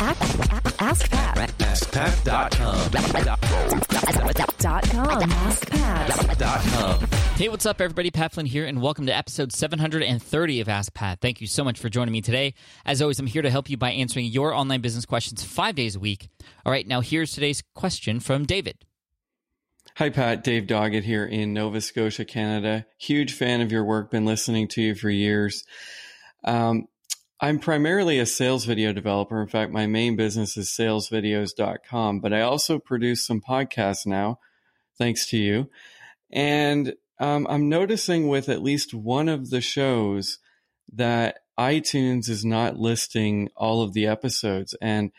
Ask Pat. AskPat.com. Dot com. AskPat. Hey, what's up, everybody? Pat Flynn here, and welcome to episode 730 of Ask Pat. Thank you so much for joining me today. As always, I'm here to help you by answering your online business questions five days a week. All right, now here's today's question from David. Hi, Pat. Dave Doggett here in Nova Scotia, Canada. Huge fan of your work. Been listening to you for years. Um, I'm primarily a sales video developer. In fact, my main business is salesvideos.com, but I also produce some podcasts now, thanks to you. And um, I'm noticing with at least one of the shows that iTunes is not listing all of the episodes. And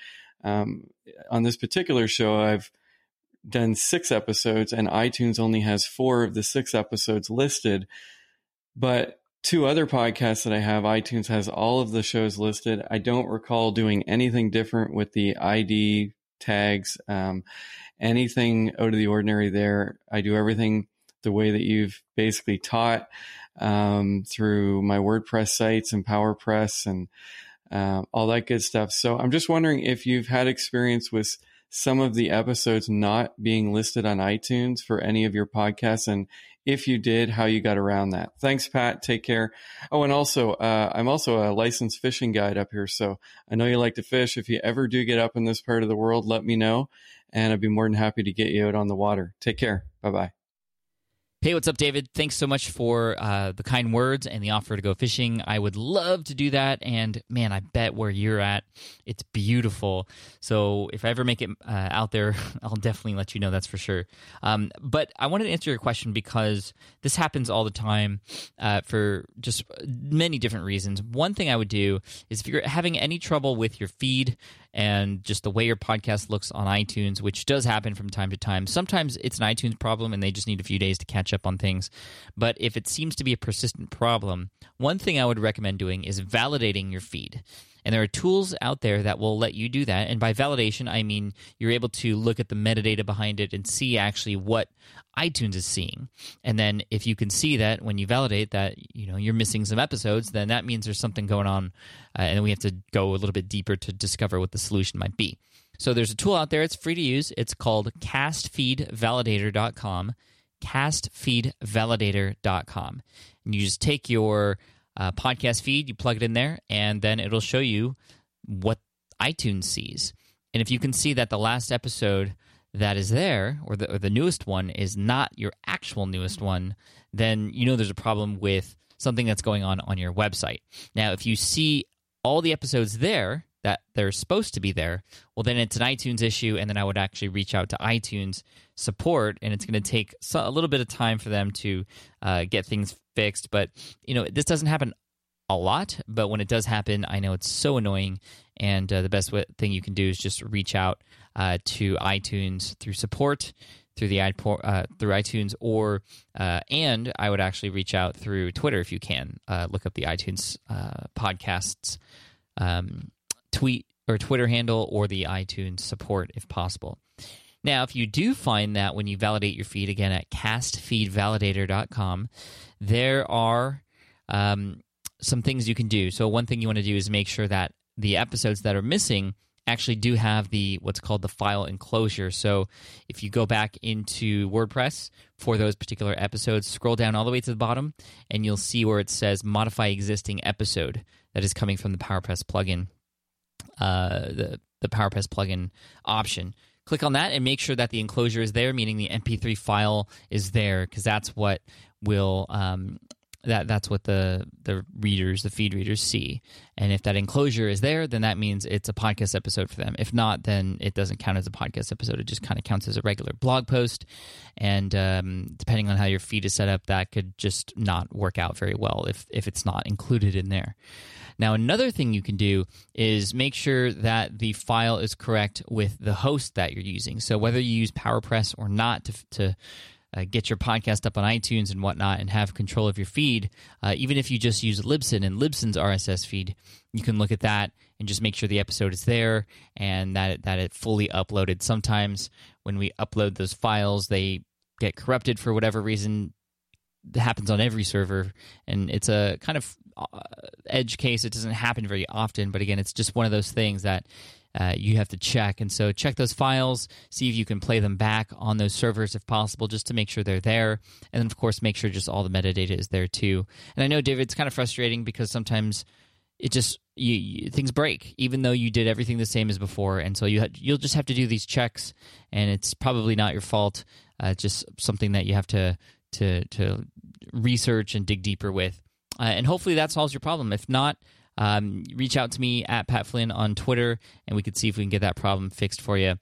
um, on this particular show, I've done six episodes, and iTunes only has four of the six episodes listed. But two other podcasts that I have, iTunes has all of the shows listed. I don't recall doing anything different with the ID tags, um, anything out of the ordinary there. I do everything the way that you've basically taught um, through my WordPress sites and PowerPress and uh, all that good stuff. So I'm just wondering if you've had experience with some of the episodes not being listed on iTunes for any of your podcasts, and if you did, how you got around that. Thanks, Pat. Take care. Oh, and also, uh, I'm also a licensed fishing guide up here, so I know you like to fish. If you ever do get up in this part of the world, let me know, and I'd be more than happy to get you out on the water. Take care. Bye bye. Hey, what's up, David? Thanks so much for uh, the kind words and the offer to go fishing. I would love to do that. And man, I bet where you're at, it's beautiful. So if I ever make it uh, out there, I'll definitely let you know, that's for sure. Um, but I wanted to answer your question because this happens all the time uh, for just many different reasons. One thing I would do is if you're having any trouble with your feed and just the way your podcast looks on iTunes, which does happen from time to time, sometimes it's an iTunes problem and they just need a few days to catch up on things. But if it seems to be a persistent problem, one thing I would recommend doing is validating your feed. And there are tools out there that will let you do that. And by validation, I mean you're able to look at the metadata behind it and see actually what iTunes is seeing. And then if you can see that when you validate that, you know, you're missing some episodes, then that means there's something going on. Uh, and we have to go a little bit deeper to discover what the solution might be. So there's a tool out there. It's free to use. It's called castfeedvalidator.com castfeedvalidator.com. And you just take your uh, podcast feed, you plug it in there, and then it'll show you what iTunes sees. And if you can see that the last episode that is there, or the, or the newest one, is not your actual newest one, then you know there's a problem with something that's going on on your website. Now, if you see all the episodes there, that they're supposed to be there, well, then it's an iTunes issue, and then I would actually reach out to iTunes support, and it's going to take a little bit of time for them to uh, get things fixed. But you know, this doesn't happen a lot, but when it does happen, I know it's so annoying. And uh, the best w- thing you can do is just reach out uh, to iTunes through support through the uh, through iTunes, or uh, and I would actually reach out through Twitter if you can. Uh, look up the iTunes uh, podcasts. Um, tweet or Twitter handle or the iTunes support if possible. Now, if you do find that when you validate your feed again at castfeedvalidator.com, there are um, some things you can do. So, one thing you want to do is make sure that the episodes that are missing actually do have the what's called the file enclosure. So if you go back into WordPress for those particular episodes, scroll down all the way to the bottom and you'll see where it says modify existing episode that is coming from the PowerPress plugin uh, the the PowerPress plugin option. Click on that and make sure that the enclosure is there, meaning the MP3 file is there, because that's what will um, that that's what the the readers, the feed readers see. And if that enclosure is there, then that means it's a podcast episode for them. If not, then it doesn't count as a podcast episode. It just kind of counts as a regular blog post. And um, depending on how your feed is set up, that could just not work out very well if if it's not included in there. Now, another thing you can do is make sure that the file is correct with the host that you're using. So whether you use PowerPress or not to, to uh, get your podcast up on iTunes and whatnot and have control of your feed. Uh, even if you just use Libsyn and Libsyn's RSS feed, you can look at that and just make sure the episode is there and that it, that it fully uploaded. Sometimes when we upload those files, they get corrupted for whatever reason. That happens on every server, and it's a kind of edge case. It doesn't happen very often, but again, it's just one of those things that uh, you have to check. And so check those files, see if you can play them back on those servers if possible, just to make sure they're there. And then, of course, make sure just all the metadata is there too. And I know, David, it's kind of frustrating because sometimes it just you, you, things break even though you did everything the same as before and so you ha- you'll just have to do these checks and it's probably not your fault uh, just something that you have to to to research and dig deeper with uh, and hopefully that solves your problem if not um, reach out to me at pat flynn on twitter and we could see if we can get that problem fixed for you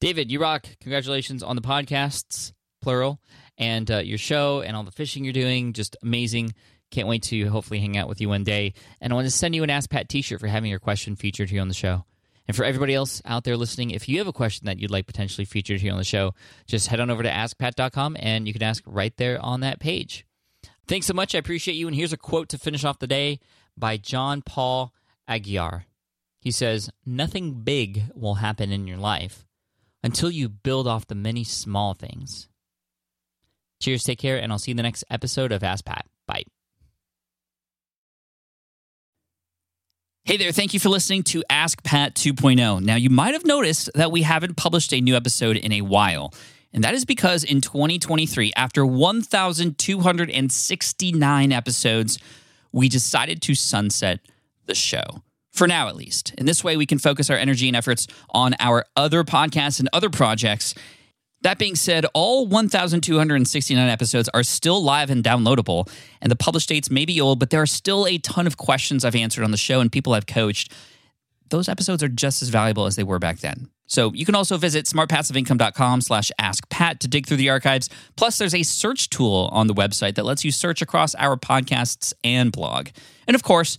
david you rock congratulations on the podcasts plural and uh, your show and all the fishing you're doing just amazing can't wait to hopefully hang out with you one day. And I want to send you an Ask Pat t shirt for having your question featured here on the show. And for everybody else out there listening, if you have a question that you'd like potentially featured here on the show, just head on over to askpat.com and you can ask right there on that page. Thanks so much. I appreciate you. And here's a quote to finish off the day by John Paul Aguiar. He says, Nothing big will happen in your life until you build off the many small things. Cheers, take care, and I'll see you in the next episode of Ask Pat. Bye. Hey there, thank you for listening to Ask Pat 2.0. Now, you might have noticed that we haven't published a new episode in a while. And that is because in 2023, after 1,269 episodes, we decided to sunset the show. For now, at least. In this way, we can focus our energy and efforts on our other podcasts and other projects that being said, all 1,269 episodes are still live and downloadable, and the published dates may be old, but there are still a ton of questions I've answered on the show and people I've coached. Those episodes are just as valuable as they were back then. So you can also visit smartpassiveincome.com slash askpat to dig through the archives. Plus, there's a search tool on the website that lets you search across our podcasts and blog. And of course,